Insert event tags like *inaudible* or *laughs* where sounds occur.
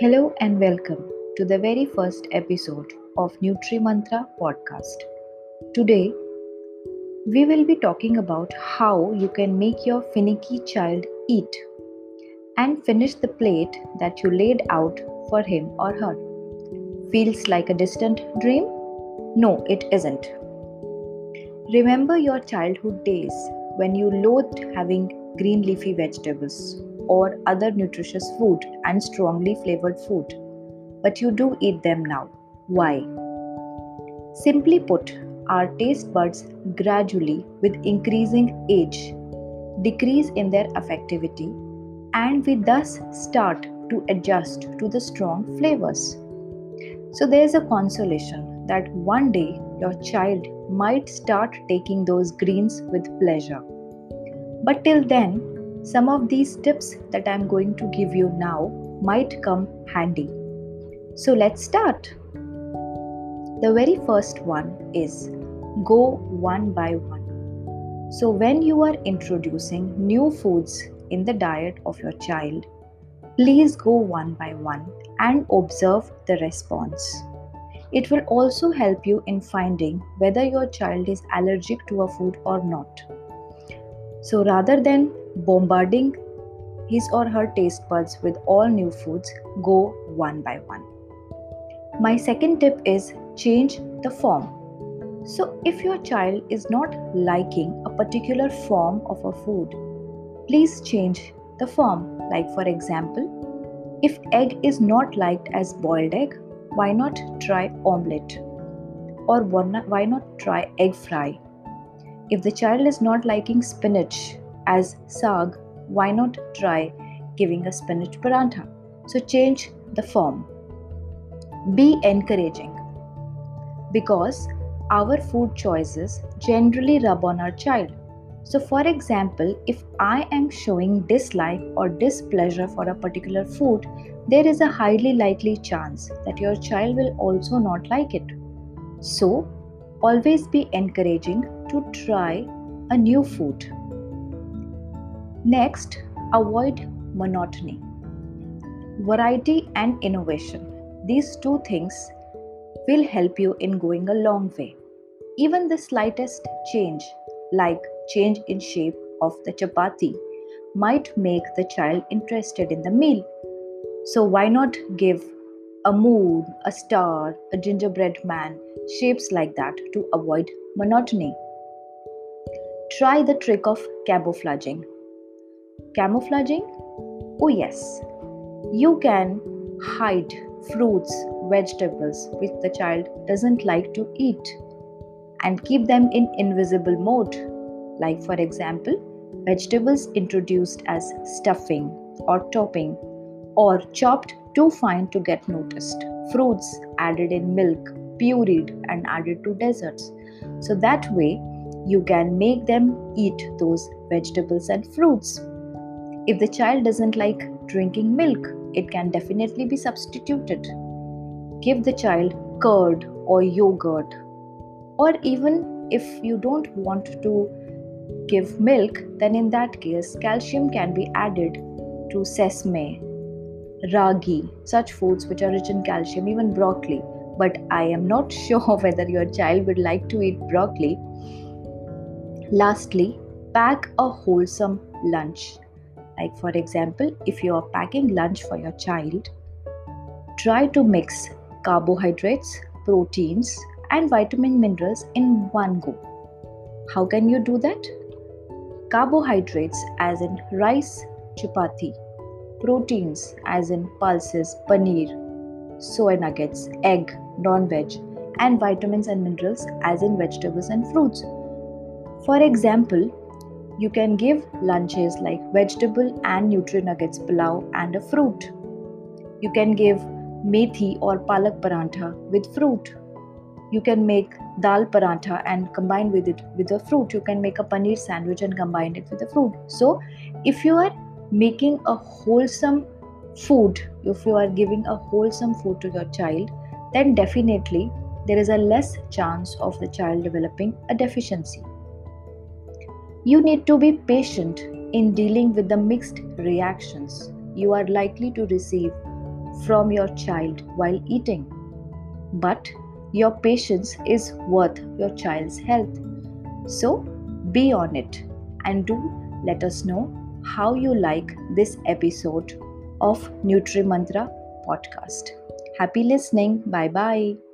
Hello and welcome to the very first episode of Nutri Mantra podcast. Today, we will be talking about how you can make your finicky child eat and finish the plate that you laid out for him or her. Feels like a distant dream? No, it isn't. Remember your childhood days when you loathed having green leafy vegetables or other nutritious food and strongly flavored food, but you do eat them now. Why? Simply put, our taste buds gradually, with increasing age, decrease in their affectivity, and we thus start to adjust to the strong flavors. So, there is a consolation that one day your child might start taking those greens with pleasure. But till then, some of these tips that I'm going to give you now might come handy. So let's start. The very first one is go one by one. So, when you are introducing new foods in the diet of your child, please go one by one and observe the response. It will also help you in finding whether your child is allergic to a food or not. So, rather than bombarding his or her taste buds with all new foods, go one by one. My second tip is change the form. So, if your child is not liking a particular form of a food, please change the form. Like, for example, if egg is not liked as boiled egg, why not try omelette? Or why not try egg fry? If the child is not liking spinach, as sag, why not try giving a spinach parantha? So change the form. Be encouraging because our food choices generally rub on our child. So, for example, if I am showing dislike or displeasure for a particular food, there is a highly likely chance that your child will also not like it. So, always be encouraging to try a new food. Next, avoid monotony. Variety and innovation. These two things will help you in going a long way. Even the slightest change, like change in shape of the chapati, might make the child interested in the meal. So, why not give a moon, a star, a gingerbread man, shapes like that to avoid monotony? Try the trick of camouflaging. Camouflaging? Oh, yes. You can hide fruits, vegetables which the child doesn't like to eat and keep them in invisible mode. Like, for example, vegetables introduced as stuffing or topping or chopped too fine to get noticed, fruits added in milk, pureed and added to desserts. So that way, you can make them eat those vegetables and fruits. If the child doesn't like drinking milk, it can definitely be substituted. Give the child curd or yogurt. Or even if you don't want to give milk, then in that case, calcium can be added to sesame, ragi, such foods which are rich in calcium, even broccoli. But I am not *laughs* sure whether your child would like to eat broccoli. Lastly, pack a wholesome lunch like, for example, if you are packing lunch for your child, try to mix carbohydrates, proteins, and vitamin minerals in one go. How can you do that? Carbohydrates, as in rice, chapati, proteins, as in pulses, paneer, soy nuggets, egg, non veg, and vitamins and minerals, as in vegetables and fruits. For example, you can give lunches like vegetable and nutri-nuggets pulao and a fruit. You can give methi or palak parantha with fruit. You can make dal parantha and combine with it with a fruit. You can make a paneer sandwich and combine it with a fruit. So, if you are making a wholesome food, if you are giving a wholesome food to your child, then definitely there is a less chance of the child developing a deficiency. You need to be patient in dealing with the mixed reactions you are likely to receive from your child while eating. But your patience is worth your child's health. So be on it and do let us know how you like this episode of Nutri Mantra podcast. Happy listening. Bye bye.